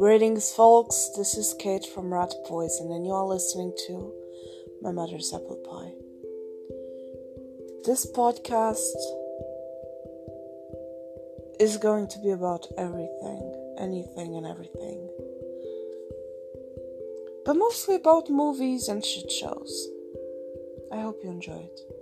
Greetings, folks. This is Kate from Rat Poison, and you are listening to My Mother's Apple Pie. This podcast is going to be about everything, anything, and everything, but mostly about movies and shit shows. I hope you enjoy it.